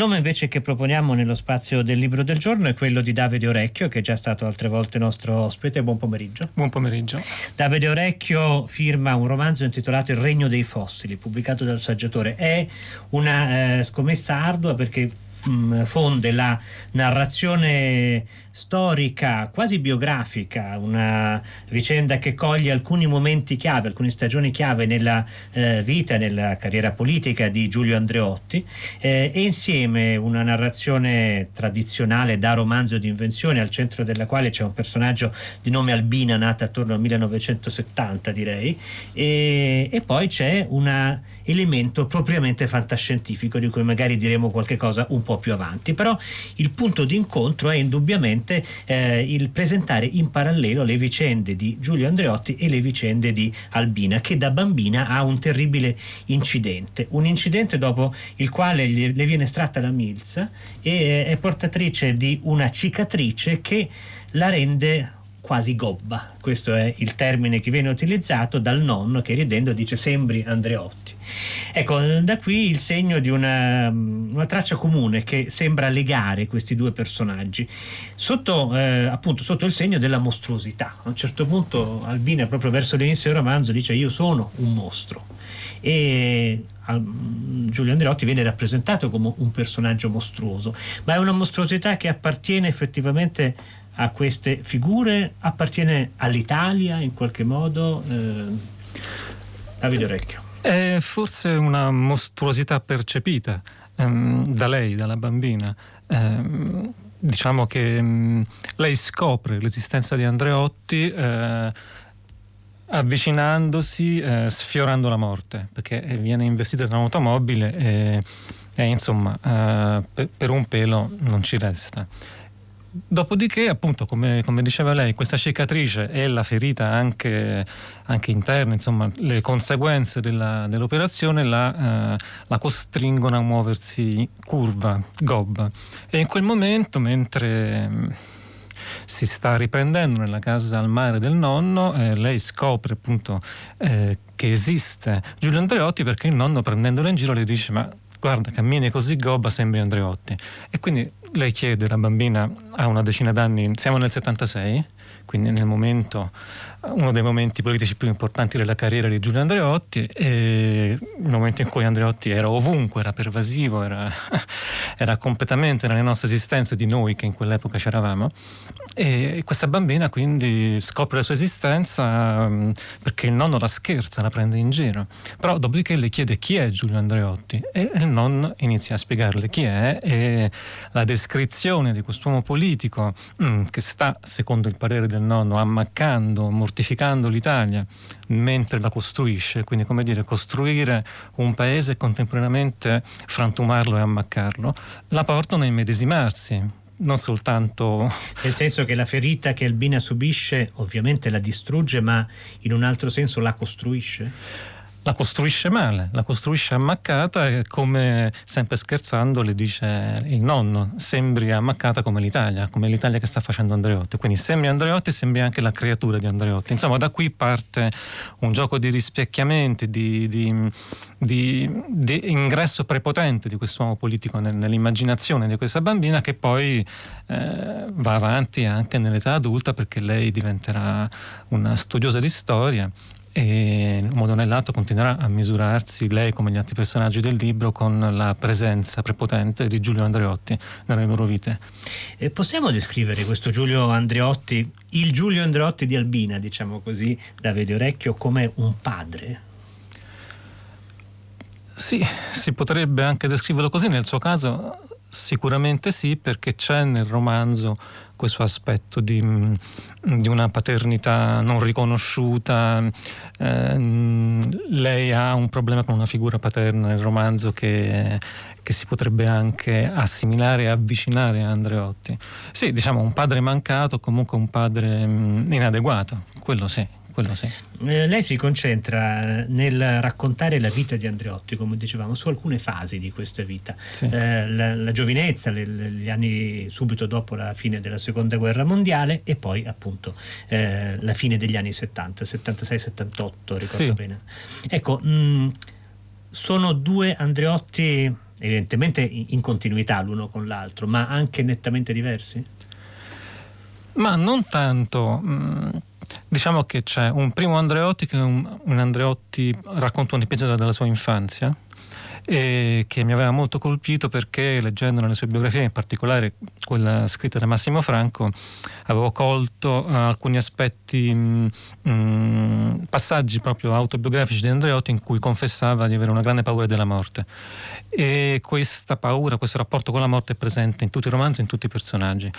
nome invece che proponiamo nello spazio del libro del giorno è quello di Davide Orecchio, che è già stato altre volte nostro ospite. Buon pomeriggio. Buon pomeriggio. Davide Orecchio firma un romanzo intitolato Il regno dei fossili, pubblicato dal saggiatore. È una eh, scommessa ardua perché mh, fonde la narrazione storica, quasi biografica, una vicenda che coglie alcuni momenti chiave, alcune stagioni chiave nella eh, vita, nella carriera politica di Giulio Andreotti eh, e insieme una narrazione tradizionale da romanzo di invenzione al centro della quale c'è un personaggio di nome Albina nata attorno al 1970 direi e, e poi c'è un elemento propriamente fantascientifico di cui magari diremo qualche cosa un po' più avanti. Però il punto di incontro è indubbiamente importante eh, il presentare in parallelo le vicende di Giulio Andreotti e le vicende di Albina, che da bambina ha un terribile incidente. Un incidente dopo il quale le viene estratta la milza e è portatrice di una cicatrice che la rende quasi gobba, questo è il termine che viene utilizzato dal nonno che ridendo dice sembri Andreotti. Ecco, da qui il segno di una, una traccia comune che sembra legare questi due personaggi, sotto, eh, appunto, sotto il segno della mostruosità. A un certo punto Albina, proprio verso l'inizio del romanzo, dice io sono un mostro e Giulio Andreotti viene rappresentato come un personaggio mostruoso, ma è una mostruosità che appartiene effettivamente a queste figure? Appartiene all'Italia in qualche modo? Eh, Davide Orecchio. È forse una mostruosità percepita ehm, da lei, dalla bambina. Eh, diciamo che mh, mm, lei scopre l'esistenza di Andreotti eh, avvicinandosi, eh, sfiorando la morte, perché viene investita da un'automobile e, e insomma eh, per, per un pelo non ci resta. Dopodiché, appunto, come, come, diceva lei, questa cicatrice e la ferita anche, anche interna, insomma, le conseguenze della, dell'operazione la, eh, la, costringono a muoversi curva, gobba. E in quel momento, mentre mm, si sta riprendendo nella casa al mare del nonno, eh, lei scopre appunto eh, che esiste Giulio Andreotti perché il nonno prendendolo in giro le dice ma guarda cammini così gobba sembri Andreotti e quindi lei chiede, la bambina ha una decina d'anni, siamo nel 76, quindi nel momento, uno dei momenti politici più importanti della carriera di Giulio Andreotti, e il momento in cui Andreotti era ovunque, era pervasivo, era, era completamente nelle nostre esistenze di noi che in quell'epoca c'eravamo. E questa bambina quindi scopre la sua esistenza um, perché il nonno la scherza, la prende in giro. Però dopodiché le chiede chi è Giulio Andreotti e il nonno inizia a spiegarle chi è e la descrizione di quest'uomo politico mm, che sta, secondo il parere del nonno, ammaccando, mortificando l'Italia mentre la costruisce, quindi come dire costruire un paese e contemporaneamente frantumarlo e ammaccarlo, la portano a immedesimarsi non soltanto... Nel senso che la ferita che Albina subisce ovviamente la distrugge, ma in un altro senso la costruisce? La costruisce male, la costruisce ammaccata e come sempre scherzando le dice il nonno, sembri ammaccata come l'Italia, come l'Italia che sta facendo Andreotti, quindi sembri Andreotti e sembri anche la creatura di Andreotti. Insomma da qui parte un gioco di rispecchiamenti, di, di, di, di ingresso prepotente di quest'uomo politico nell'immaginazione di questa bambina che poi eh, va avanti anche nell'età adulta perché lei diventerà una studiosa di storia e in un modo o nell'altro continuerà a misurarsi lei come gli altri personaggi del libro con la presenza prepotente di Giulio Andreotti nelle loro vite. E possiamo descrivere questo Giulio Andreotti, il Giulio Andreotti di Albina, diciamo così, da Vedi Orecchio, come un padre? Sì, si potrebbe anche descriverlo così, nel suo caso sicuramente sì, perché c'è nel romanzo questo aspetto di, di una paternità non riconosciuta. Eh, lei ha un problema con una figura paterna nel romanzo che, che si potrebbe anche assimilare e avvicinare a Andreotti. Sì, diciamo un padre mancato, comunque un padre mh, inadeguato, quello sì sì. Eh, lei si concentra nel raccontare la vita di Andreotti, come dicevamo, su alcune fasi di questa vita. Sì. Eh, la, la, giovinezza, le, gli anni subito dopo la fine della seconda guerra mondiale e poi appunto eh, la fine degli anni 70, 76-78, ricordo sì. bene. Ecco, mh, sono due Andreotti evidentemente in continuità l'uno con l'altro, ma anche nettamente diversi? Ma non tanto. Diciamo che c'è un primo Andreotti che un, un Andreotti racconta un episodio della sua infanzia e che mi aveva molto colpito perché leggendo nelle sue biografie, in particolare quella scritta da Massimo Franco, avevo colto uh, alcuni aspetti, mh, mm, mh, passaggi proprio autobiografici di Andreotti in cui confessava di avere una grande paura della morte. E questa paura, questo rapporto con la morte è presente in tutti i romanzi, in tutti i personaggi.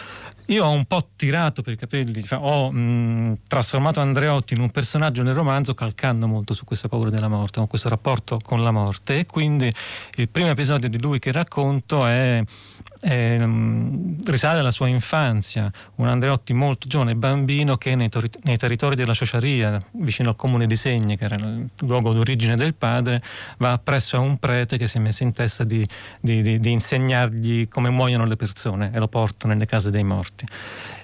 Io ho un po' tirato per i capelli, cioè ho mh, mm, trasformato Andreotti in un personaggio nel romanzo calcando molto su questa paura della morte, con questo rapporto con la morte e quindi il primo episodio di lui che racconto è eh, risale alla sua infanzia, un Andreotti molto giovane, bambino che nei, tor- nei, territori della Ciociaria, vicino al comune di Segni, che era il luogo d'origine del padre, va presso a un prete che si è messo in testa di, di, di, di insegnargli come muoiono le persone e lo porta nelle case dei morti.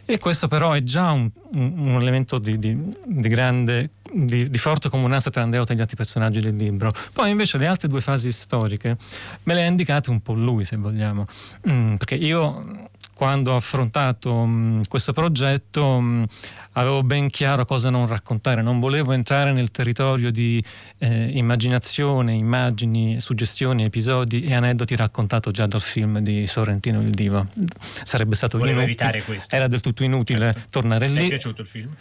E questo però è già un, un, un elemento di, di, di grande, di, di, forte comunanza tra Andreotti e gli altri personaggi del libro. Poi invece le altre due fasi storiche me le ha indicate un po' lui, se vogliamo, mm, perché io quando ho affrontato mh, questo progetto mh, avevo ben chiaro cosa non raccontare, non volevo entrare nel territorio di eh, immaginazione, immagini, suggestioni, episodi e aneddoti raccontato già dal film di Sorrentino il Divo. Sarebbe stato Volevo inutile, evitare questo. Era del tutto inutile certo. tornare lì. Mi è piaciuto il film?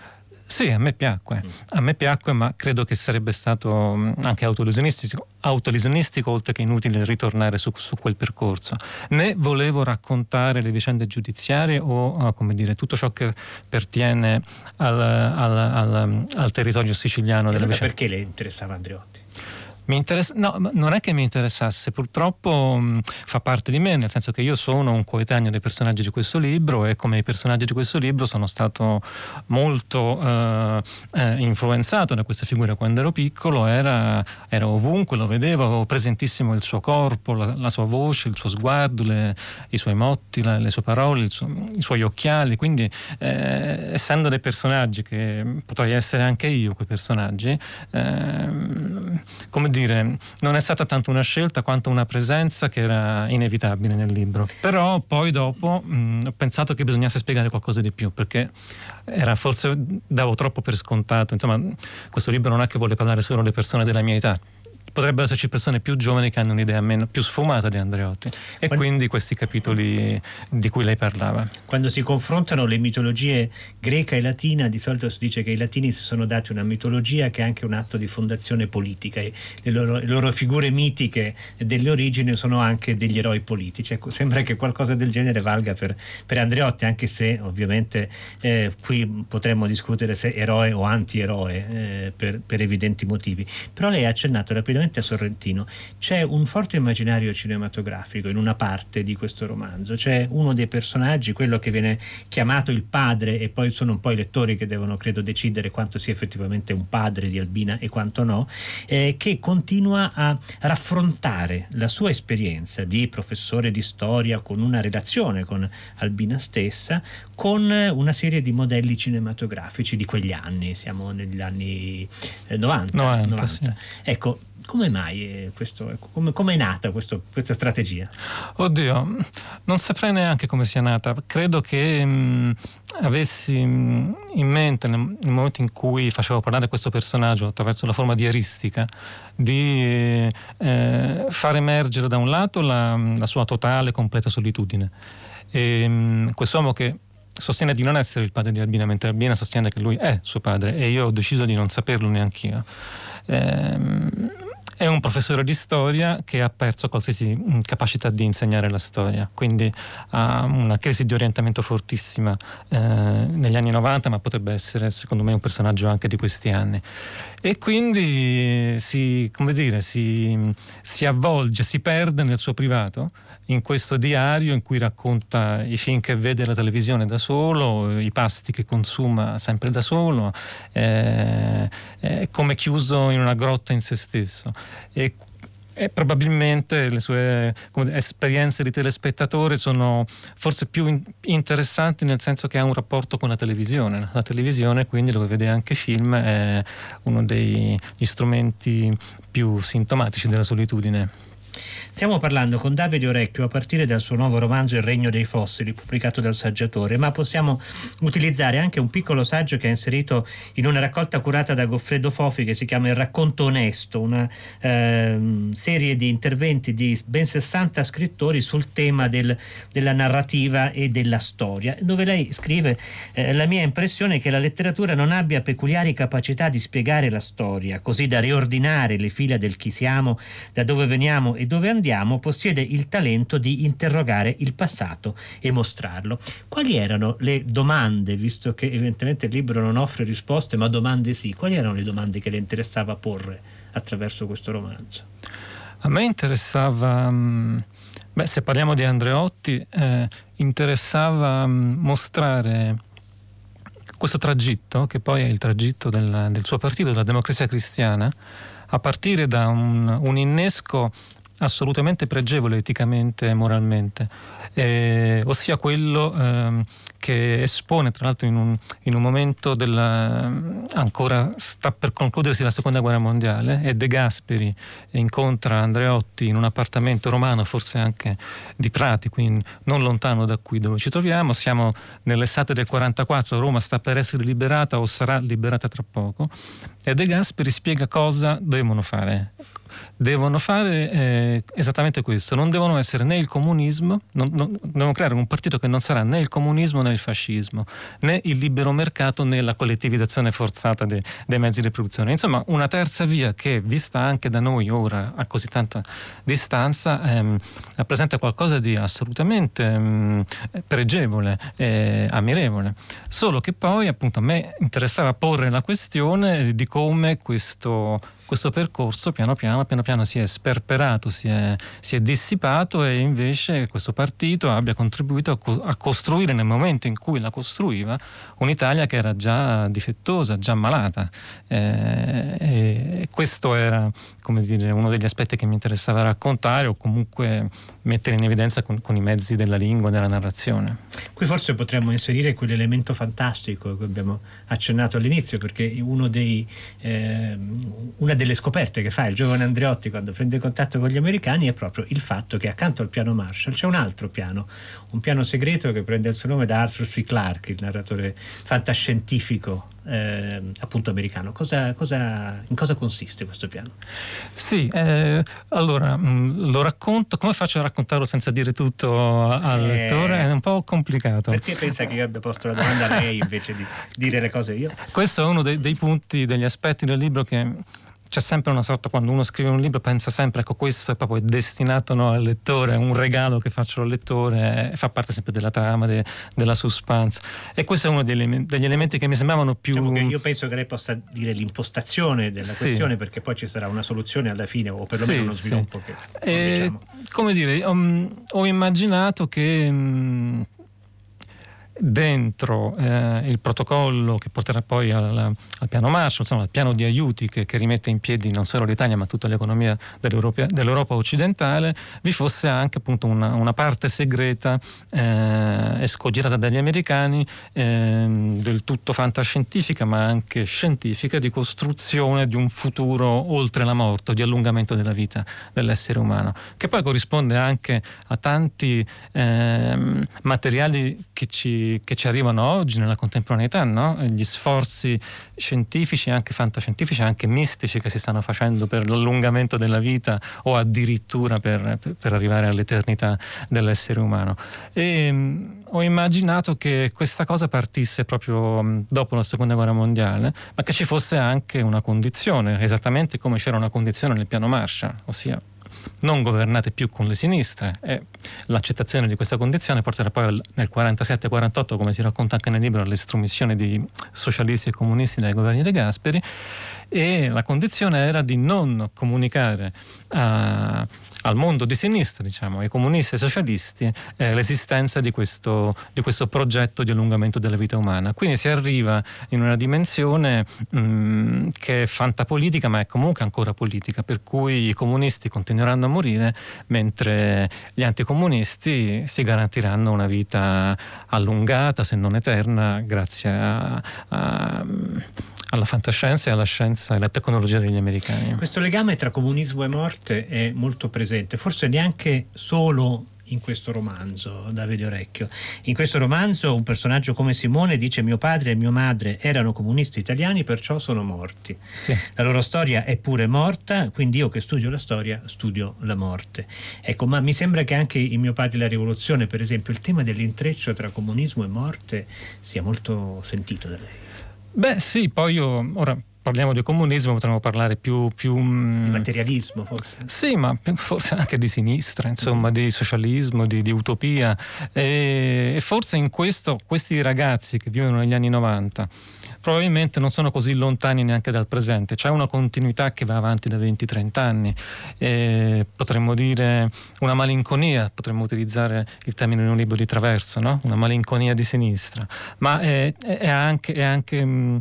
Sì, a me piacque, mm. a me piacque, ma credo che sarebbe stato mm, anche autolesionistico, autolesionistico oltre che inutile ritornare su, su, quel percorso. Né volevo raccontare le vicende giudiziarie o, come dire, tutto ciò che pertiene al, al, al, al territorio siciliano. Della vicenda. Perché le interessava Andreotti? Interessa, no, non è che mi interessasse, purtroppo mh, fa parte di me, nel senso che io sono un coetaneo dei personaggi di questo libro e come i personaggi di questo libro sono stato molto eh, eh, influenzato da questa figura. Quando ero piccolo, era, era, ovunque, lo vedevo, avevo presentissimo il suo corpo, la, la sua voce, il suo sguardo, le, i suoi motti, la, le sue parole, suo, i suoi occhiali, quindi eh, essendo dei personaggi che potrei essere anche io quei personaggi, ehm, come dire, non è stata tanto una scelta quanto una presenza che era inevitabile nel libro. Però poi dopo mh, ho pensato che bisognasse spiegare qualcosa di più, perché era forse davo troppo per scontato. Insomma, questo libro non è che vuole parlare solo alle persone della mia età, potrebbero esserci persone più giovani che hanno un'idea meno, più sfumata di Andreotti e quando, quindi questi capitoli di cui lei parlava. Quando si confrontano le mitologie greca e latina, di solito si dice che i latini si sono dati una mitologia che è anche un atto di fondazione politica e le loro, le loro figure mitiche delle origini sono anche degli eroi politici. Ecco, sembra che qualcosa del genere valga per, per Andreotti, anche se ovviamente eh, qui potremmo discutere se eroe o antieroe eh, per, per evidenti motivi. Però lei ha accennato rapidamente a Sorrentino, c'è un forte immaginario cinematografico in una parte di questo romanzo. C'è uno dei personaggi, quello che viene chiamato il padre, e poi sono un po' i lettori che devono, credo, decidere quanto sia effettivamente un padre di Albina e quanto no, eh, che continua a raffrontare la sua esperienza di professore di storia con una relazione con Albina stessa, con una serie di modelli cinematografici di quegli anni, siamo negli anni 90. 90, 90. Sì. Ecco, come mai questo, come, come è nata questo, questa strategia? Oddio, non saprei neanche come sia nata. Credo che mh, avessi mh, in mente nel, nel, momento in cui facevo parlare questo personaggio attraverso la forma diaristica di eh, far emergere da un lato la, la sua totale, completa solitudine. E, mh, quest'uomo che sostiene di non essere il padre di Albina, mentre Albina sostiene che lui è suo padre e io ho deciso di non saperlo neanch'io. Ehm, è un professore di storia che ha perso qualsiasi mm, capacità di insegnare la storia, quindi ha una crisi di orientamento fortissima eh, negli anni 90, ma potrebbe essere secondo me un personaggio anche di questi anni. E quindi si, dire, si, si avvolge, si perde nel suo privato in questo diario in cui racconta i film che vede alla televisione da solo, i pasti che consuma sempre da solo, eh, è come chiuso in una grotta in se stesso. E, e probabilmente le sue dire, esperienze di telespettatore sono forse più in, interessanti nel senso che ha un rapporto con la televisione. La televisione, quindi, dove vede anche film, è uno degli strumenti più sintomatici della solitudine. Stiamo parlando con Davide Orecchio a partire dal suo nuovo romanzo Il regno dei fossili, pubblicato dal saggiatore, ma possiamo utilizzare anche un piccolo saggio che ha inserito in una raccolta curata da Goffredo Fofi che si chiama Il racconto onesto, una eh, serie di interventi di ben 60 scrittori sul tema del, della narrativa e della storia, dove lei scrive eh, la mia impressione è che la letteratura non abbia peculiari capacità di spiegare la storia, così da riordinare le fila del chi siamo, da dove veniamo e dove andiamo possiede il talento di interrogare il passato e mostrarlo. Quali erano le domande, visto che evidentemente il libro non offre risposte, ma domande sì, quali erano le domande che le interessava porre attraverso questo romanzo? A me interessava, mm, beh, se parliamo di Andreotti, eh, interessava mm, mostrare questo tragitto, che poi è il tragitto del, del suo partito, della democrazia cristiana, a partire da un, un innesco assolutamente pregevole eticamente e moralmente, eh, ossia quello eh, che espone tra l'altro in un, in un momento della, ancora sta per concludersi la seconda guerra mondiale e De Gasperi incontra Andreotti in un appartamento romano, forse anche di Prati, quindi non lontano da qui dove ci troviamo, siamo nell'estate del 44, Roma sta per essere liberata o sarà liberata tra poco e De Gasperi spiega cosa devono fare devono fare eh, esattamente questo, non devono essere né il comunismo, non, non, devono creare un partito che non sarà né il comunismo né il fascismo, né il libero mercato né la collettivizzazione forzata de, dei mezzi di produzione. Insomma, una terza via che, vista anche da noi ora a così tanta distanza, ehm, rappresenta qualcosa di assolutamente ehm, pregevole e ammirevole. Solo che poi, appunto, a me interessava porre la questione di come questo questo percorso piano piano, piano, piano si è sperperato, si è, si è, dissipato e invece questo partito abbia contribuito a, co- a, costruire nel momento in cui la costruiva un'Italia che era già difettosa, già malata. Eh, questo era come dire, uno degli aspetti che mi interessava raccontare o comunque mettere in evidenza con, con i mezzi della lingua, della narrazione. Qui forse potremmo inserire quell'elemento fantastico che abbiamo accennato all'inizio, perché dei, eh, una delle scoperte che fa il giovane Andreotti quando prende contatto con gli americani è proprio il fatto che accanto al piano Marshall c'è un altro piano, un piano segreto che prende il suo nome da Arthur C. Clarke, il narratore fantascientifico eh, appunto americano. Cosa, cosa, in cosa consiste questo piano? Sì, eh, allora mh, mm, lo racconto, come faccio a raccontarlo senza dire tutto al eh, lettore? È un po' complicato. Perché pensa che io abbia posto la domanda a lei invece di dire le cose io? Questo è uno dei, dei punti, degli aspetti del libro che c'è sempre una sorta, quando uno scrive un libro pensa sempre, ecco questo è proprio destinato no, al lettore, è un regalo che faccio al lettore, e fa parte sempre della trama, de, della suspense. E questo è uno degli, degli, elementi che mi sembravano più... Diciamo io penso che lei possa dire l'impostazione della sì. questione perché poi ci sarà una soluzione alla fine o perlomeno sì, uno sviluppo sì. che... E, diciamo. Come dire, ho, ho immaginato che... Mh, dentro eh, il protocollo che porterà poi al, al piano Marshall, insomma al piano di aiuti che, che, rimette in piedi non solo l'Italia ma tutta l'economia dell'Europa, dell'Europa occidentale, vi fosse anche appunto una, una parte segreta eh, escogitata dagli americani eh, del tutto fantascientifica ma anche scientifica di costruzione di un futuro oltre la morte, di allungamento della vita dell'essere umano, che poi corrisponde anche a tanti ehm, materiali che che ci arrivano oggi nella contemporaneità, no? gli sforzi scientifici, anche fantascientifici, anche mistici che si stanno facendo per l'allungamento della vita o addirittura per, per arrivare all'eternità dell'essere umano. E, mh, ho immaginato che questa cosa partisse proprio dopo la seconda guerra mondiale, ma che ci fosse anche una condizione, esattamente come c'era una condizione nel piano Marshall, ossia non governate più con le sinistre e l'accettazione di questa condizione porterà poi nel 47-48, come si racconta anche nel libro, all'estromissione di socialisti e comunisti dai governi De Gasperi e la condizione era di non comunicare a al mondo di sinistra, diciamo, ai comunisti e ai socialisti, eh, l'esistenza di questo, di questo, progetto di allungamento della vita umana. Quindi si arriva in una dimensione mh, mm, che è fantapolitica, ma è comunque ancora politica, per cui i comunisti continueranno a morire, mentre gli anticomunisti si garantiranno una vita allungata, se non eterna, grazie a, a alla fantascienza e alla scienza e alla tecnologia degli americani. Questo legame tra comunismo e morte è molto presente, forse neanche solo in questo romanzo, Davide Orecchio. In questo romanzo un personaggio come Simone dice mio padre e mia madre erano comunisti italiani, perciò sono morti. Sì. La loro storia è pure morta, quindi io che studio la storia studio la morte. Ecco, ma mi sembra che anche in mio padre la rivoluzione, per esempio, il tema dell'intreccio tra comunismo e morte sia molto sentito da lei. Beh sì, poi io ora parliamo di comunismo potremmo parlare più... più mm, di materialismo forse? Sì, ma forse anche di sinistra, insomma, mm. di socialismo, di, di utopia. E, e, forse in questo questi ragazzi che vivono negli anni 90 probabilmente non sono così lontani neanche dal presente, c'è una continuità che va avanti da 20-30 anni, e potremmo dire una malinconia, potremmo utilizzare il termine in un libro di Traverso, no? una malinconia di sinistra, ma è, è anche, è anche mm,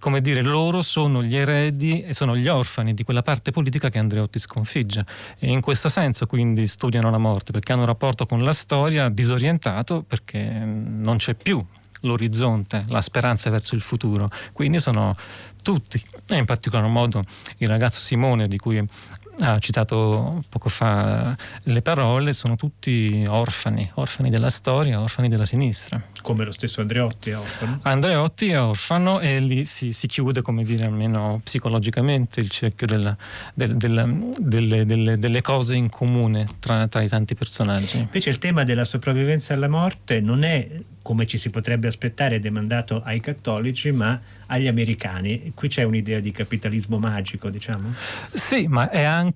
come dire, loro sono gli eredi e sono gli orfani di quella parte politica che Andreotti sconfigge. E in questo senso quindi studiano la morte perché hanno un rapporto con la storia disorientato perché non c'è più l'orizzonte, la speranza verso il futuro. Quindi sono tutti, e in particolar modo il ragazzo Simone di cui ha citato poco fa le parole, sono tutti orfani, orfani della storia, orfani della sinistra. Come lo stesso Andreotti è orfano? Andreotti è orfano e lì si, si chiude, come dire, almeno psicologicamente il cerchio della, del, della, delle, delle, delle, cose in comune tra, tra i tanti personaggi. Invece il tema della sopravvivenza alla morte non è come ci si potrebbe aspettare, demandato ai cattolici, ma agli americani. Qui c'è un'idea di capitalismo magico, diciamo? Sì, ma è anche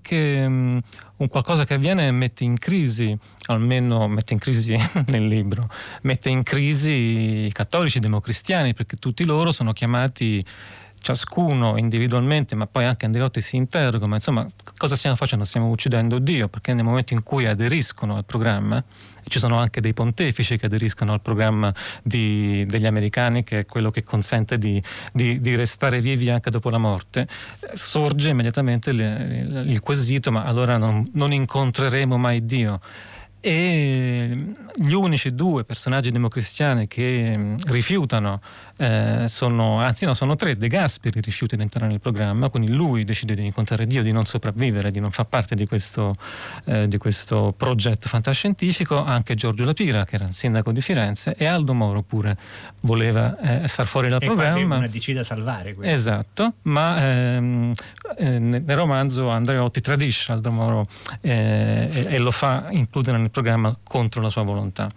um, un qualcosa che avviene mette in crisi, almeno mette in crisi nel libro, mette in crisi i cattolici, i democristiani, perché tutti loro sono chiamati ciascuno individualmente, ma poi anche Andreotti si interroga, ma insomma cosa stiamo facendo? Stiamo uccidendo Dio, perché nel momento in cui aderiscono al programma, ci sono anche dei pontefici che aderiscono al programma di, degli americani, che è quello che consente di, di, di restare vivi anche dopo la morte, sorge immediatamente il, il quesito, ma allora non, non incontreremo mai Dio e gli unici due personaggi democristiani che mm, rifiutano eh, sono, anzi no, sono tre, De Gasperi rifiuta di entrare nel programma, quindi lui decide di incontrare Dio, di non sopravvivere, di non far parte di questo, eh, di questo progetto fantascientifico, anche Giorgio Lapira che era il sindaco di Firenze e Aldo Moro pure voleva eh, star fuori dal è programma. È una decida salvare questo. Esatto, ma ehm, eh, nel romanzo Andreotti tradisce Aldo Moro eh, e, e lo fa includere nel programma contro la sua volontà.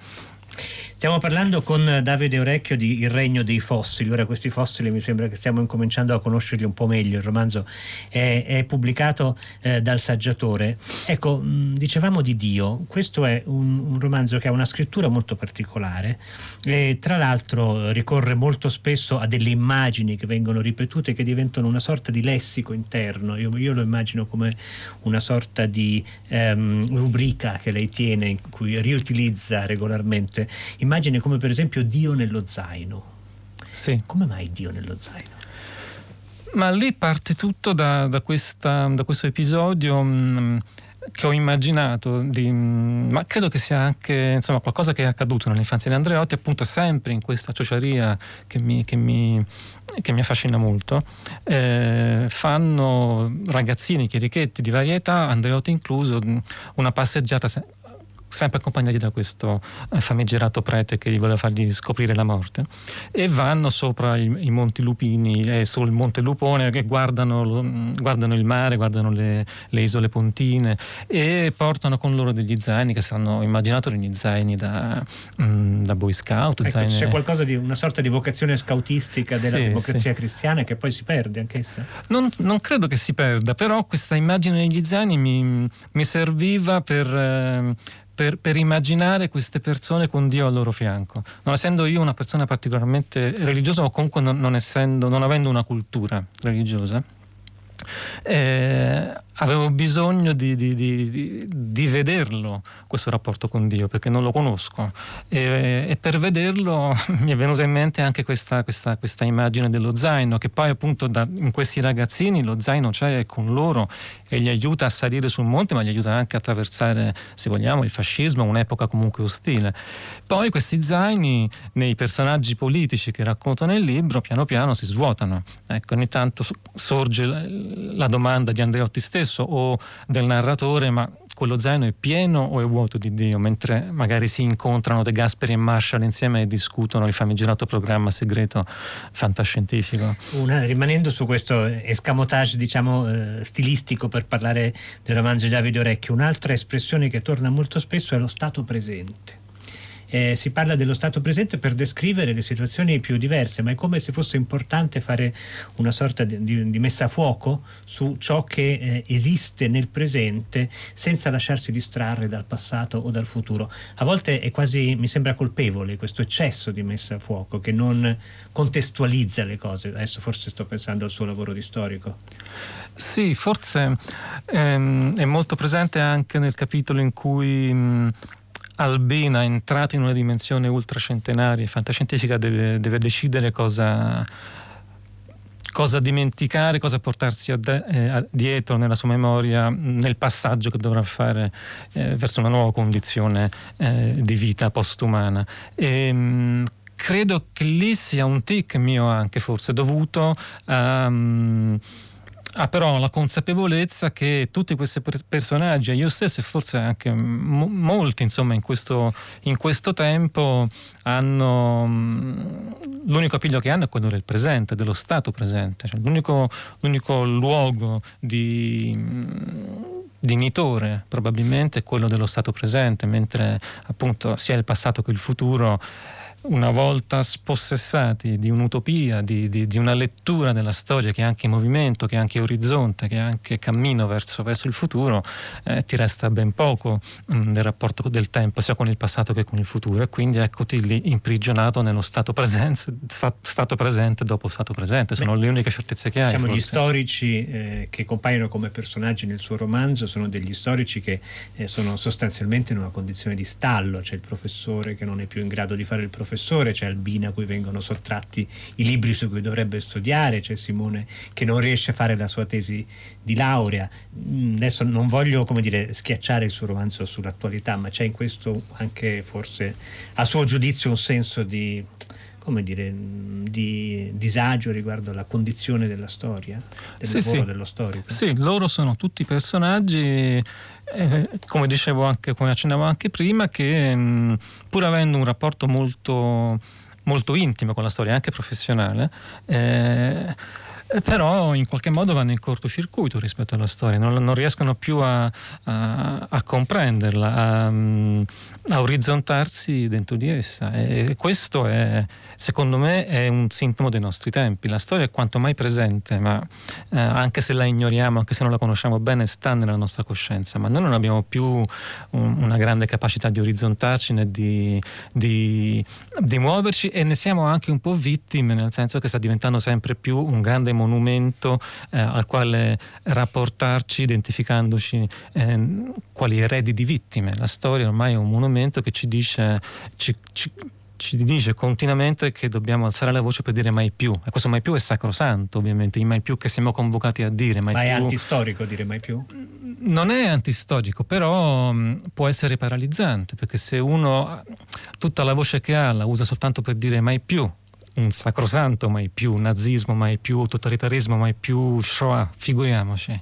Stiamo parlando con Davide Orecchio di Il regno dei fossili. Ora questi fossili mi sembra che stiamo incominciando a conoscerli un po' meglio. Il romanzo è, è pubblicato eh, dal saggiatore. Ecco, mh, dicevamo di Dio. Questo è un, un, romanzo che ha una scrittura molto particolare e tra l'altro ricorre molto spesso a delle immagini che vengono ripetute che diventano una sorta di lessico interno. Io, io lo immagino come una sorta di ehm, rubrica che lei tiene in cui riutilizza regolarmente immagini come per esempio Dio nello zaino. Sì. Come mai Dio nello zaino? Ma lì parte tutto da, da, questa, da questo episodio mh, mm, che ho immaginato, di, mh, mm, ma credo che sia anche insomma, qualcosa che è accaduto nell'infanzia di Andreotti, appunto sempre in questa ciociaria che mi, che mi, che mi affascina molto. Eh, fanno ragazzini, chierichetti di varietà, Andreotti incluso, una passeggiata sempre accompagnati da questo eh, famigerato prete che gli voleva fargli scoprire la morte e vanno sopra i, i Monti Lupini e sul Monte Lupone che guardano, guardano il mare, guardano le, le, isole pontine e portano con loro degli zaini che saranno immaginato degli zaini da, mh, mm, da Boy Scout. Ecco, zaini... C'è qualcosa di una sorta di vocazione scoutistica della sì, democrazia sì. cristiana che poi si perde anch'essa? Non, non, credo che si perda, però questa immagine degli zaini mi, mi serviva per... Eh, per, per, immaginare queste persone con Dio al loro fianco. Non essendo io una persona particolarmente religiosa o comunque non, non, essendo, non avendo una cultura religiosa, eh, avevo bisogno di, di, di, di, vederlo questo rapporto con Dio perché non lo conosco. E, e per vederlo mi è venuta in mente anche questa, questa, questa immagine dello zaino che poi appunto da, in questi ragazzini lo zaino c'è con loro e gli aiuta a salire sul monte ma gli aiuta anche a attraversare se vogliamo il fascismo un'epoca comunque ostile. Poi questi zaini nei personaggi politici che raccontano il libro piano piano si svuotano. Ecco ogni tanto sorge la domanda di Andreotti stesso stesso o del narratore, ma quello zaino è pieno o è vuoto di Dio, mentre magari si incontrano De Gasperi e Marshall insieme e discutono il famigerato programma segreto fantascientifico. Una, rimanendo su questo escamotage diciamo eh, stilistico per parlare del romanzo di Davide Orecchio, un'altra espressione che torna molto spesso è lo stato presente eh, si parla dello stato presente per descrivere le situazioni più diverse, ma è come se fosse importante fare una sorta di, di, messa a fuoco su ciò che eh, esiste nel presente senza lasciarsi distrarre dal passato o dal futuro. A volte è quasi, mi sembra colpevole questo eccesso di messa a fuoco che non contestualizza le cose. Adesso forse sto pensando al suo lavoro di storico. Sì, forse ehm, è molto presente anche nel capitolo in cui mh, Albina, entrata in una dimensione ultracentenaria e fantascientifica, deve, deve decidere cosa, cosa, dimenticare, cosa portarsi de, eh, dietro nella sua memoria nel passaggio che dovrà fare eh, verso una nuova condizione eh, di vita postumana. E, mh, credo che lì sia un tic mio anche forse dovuto a... Um, ha però la consapevolezza che tutti questi personaggi, io stesso e forse anche mo- molti insomma in questo, in questo tempo, hanno mm, l'unico appiglio che hanno è quello del presente, dello stato presente, cioè l'unico, l'unico luogo di mm, dignitore probabilmente è quello dello stato presente, mentre appunto sia il passato che il futuro una volta spossessati di un'utopia, di, di, di, una lettura della storia che è anche movimento, che è anche orizzonte, che è anche cammino verso, verso il futuro, eh, ti resta ben poco mh, mm, nel rapporto del tempo, sia con il passato che con il futuro. E quindi eccoti lì imprigionato nello stato, presenze, sta, stato presente dopo stato presente. Sono Beh, le uniche certezze che hai. Diciamo, gli storici eh, che compaiono come personaggi nel suo romanzo sono degli storici che eh, sono sostanzialmente in una condizione di stallo. C'è il professore che non è più in grado di fare il professore professore, c'è Albina a cui vengono sottratti i libri su cui dovrebbe studiare, c'è Simone che non riesce a fare la sua tesi di laurea. Mm, adesso non voglio come dire, schiacciare il suo romanzo sull'attualità, ma c'è in questo anche forse a suo giudizio un senso di come dire, di disagio riguardo alla condizione della storia, del sì, sì. dello storico. Sì, loro sono tutti personaggi eh, come dicevo anche, come accennavo anche prima, che mh, mm, pur avendo un rapporto molto, molto intimo con la storia, anche professionale, eh, eh, però in qualche modo vanno in cortocircuito rispetto alla storia, non, non riescono più a, a, a comprenderla, a, mm, a, orizzontarsi dentro di essa. E questo è, secondo me è un sintomo dei nostri tempi. La storia è quanto mai presente, ma eh, anche se la ignoriamo, anche se non la conosciamo bene, sta nella nostra coscienza, ma noi non abbiamo più un, una grande capacità di orizzontarci né di, di, di muoverci e ne siamo anche un po' vittime, nel senso che sta diventando sempre più un grande monumento eh, al quale rapportarci identificandoci eh, quali eredi di vittime. La storia ormai è un monumento che ci dice, ci, ci, ci dice continuamente che dobbiamo alzare la voce per dire mai più e questo mai più è sacrosanto ovviamente, i mai più che siamo convocati a dire. Mai Ma più... è antistorico dire mai più? Non è antistorico, però mh, può essere paralizzante perché se uno tutta la voce che ha la usa soltanto per dire mai più un sacrosanto mai più, nazismo mai più, totalitarismo mai più, Shoah, figuriamoci.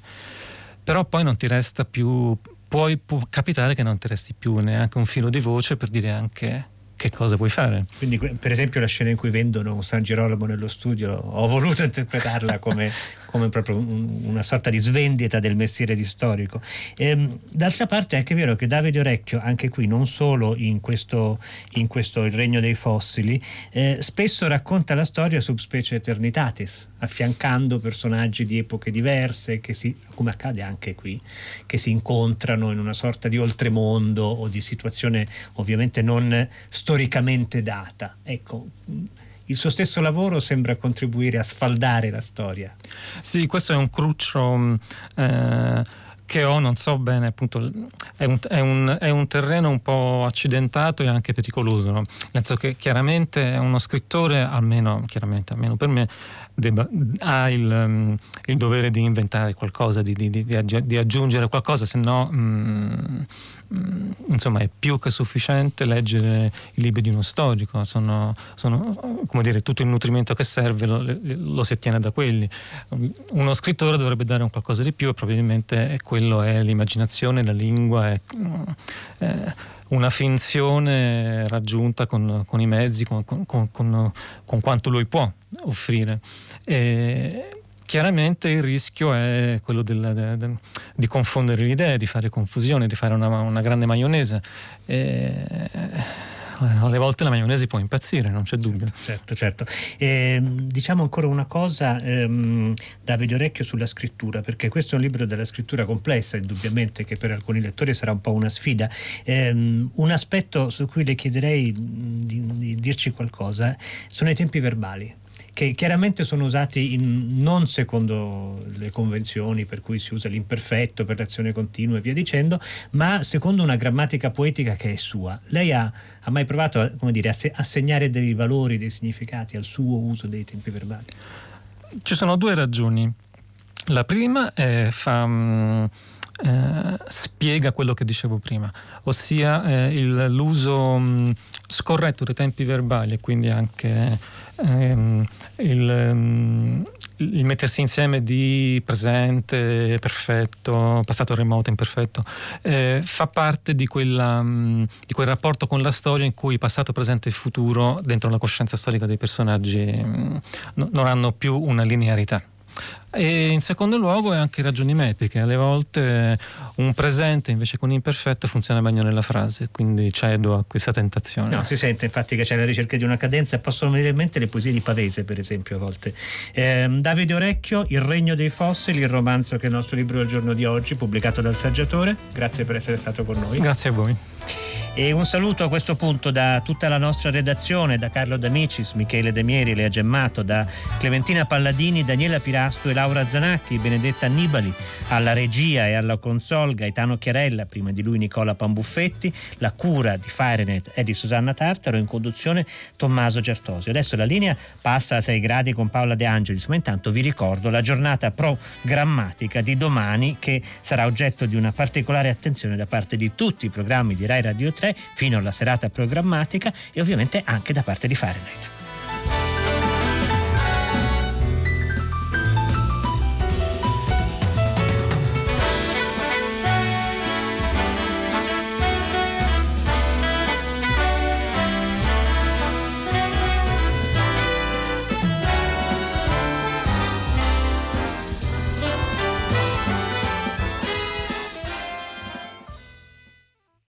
Però poi non ti resta più, poi può capitare che non ti resti più neanche un filo di voce per dire anche che cosa puoi fare. Quindi, per esempio, la scena in cui vendono San Girolamo nello studio, ho voluto interpretarla come, come proprio una sorta di svendita del mestiere di storico. Ehm, d'altra parte è anche vero che Davide Orecchio, anche qui, non solo in questo, in questo Il regno dei fossili, eh, spesso racconta la storia sub specie eternitatis, affiancando personaggi di epoche diverse, che si, come accade anche qui, che si incontrano in una sorta di oltremondo o di situazione ovviamente non storicamente data. Ecco, il suo stesso lavoro sembra contribuire a sfaldare la storia. Sì, questo è un cruccio eh, che ho, non so bene, appunto, è un, è un, è un terreno un po' accidentato e anche pericoloso, no? nel senso che chiaramente uno scrittore, almeno, almeno per me, debba, ha il, um, il, dovere di inventare qualcosa, di, di, di, di aggiungere qualcosa, se no mm, insomma è più che sufficiente leggere i libri di uno storico, sono, sono come dire, tutto il nutrimento che serve lo, lo, si ottiene da quelli. Uno scrittore dovrebbe dare un qualcosa di più e probabilmente quello è l'immaginazione, la lingua, è, eh, una finzione raggiunta con, con i mezzi, con, con, con, quanto lui può offrire. E chiaramente il rischio è quello del, de, de, di confondere le idee, di fare confusione, di fare una, una grande maionese. E, alle volte la maionese può impazzire, non c'è dubbio. Certo, certo. Eh, diciamo ancora una cosa ehm, da orecchio sulla scrittura, perché questo è un libro della scrittura complessa, indubbiamente, che per alcuni lettori sarà un po' una sfida. Eh, un aspetto su cui le chiederei di, di dirci qualcosa sono i tempi verbali che chiaramente sono usati in, non secondo le convenzioni per cui si usa l'imperfetto per l'azione continua e via dicendo, ma secondo una grammatica poetica che è sua. Lei ha, ha mai provato a, dire, a assegnare dei valori, dei significati al suo uso dei tempi verbali? Ci sono due ragioni. La prima è fa, mm, eh, spiega quello che dicevo prima, ossia eh, il, l'uso mh, mm, scorretto dei tempi verbali e quindi anche ehm, il, ehm, il, mettersi insieme di presente, perfetto, passato remoto, imperfetto, eh, fa parte di, quella, mm, di, quel rapporto con la storia in cui passato, presente e futuro dentro la coscienza storica dei personaggi mh, non hanno più una linearità. E in secondo luogo è anche ragioni metriche, alle volte un presente invece con imperfetto funziona meglio nella frase, quindi cedo a questa tentazione. No, si sente infatti che c'è la ricerca di una cadenza, possono venire in mente le poesie di Pavese per esempio a volte. Eh, Davide Orecchio, Il regno dei fossili, il romanzo che è il nostro libro del giorno di oggi, pubblicato dal Saggiatore, grazie per essere stato con noi. Grazie a voi. E un saluto a questo punto da tutta la nostra redazione, da Carlo D'Amicis, Michele De Mieri, Lea Gemmato, da Clementina Palladini, Daniela Pirasto e Laura Zanacchi, Benedetta Annibali, alla regia e alla console Gaetano Chiarella, prima di lui Nicola Pambuffetti, la cura di Firenet è di Susanna Tartaro, in conduzione Tommaso Certosio. Adesso la linea passa a 6 gradi con Paola De Angelis, ma intanto vi ricordo la giornata programmatica di domani che sarà oggetto di una particolare attenzione da parte di tutti i programmi di Rai Radio 3 fino alla serata programmatica e ovviamente anche da parte di Fahrenheit.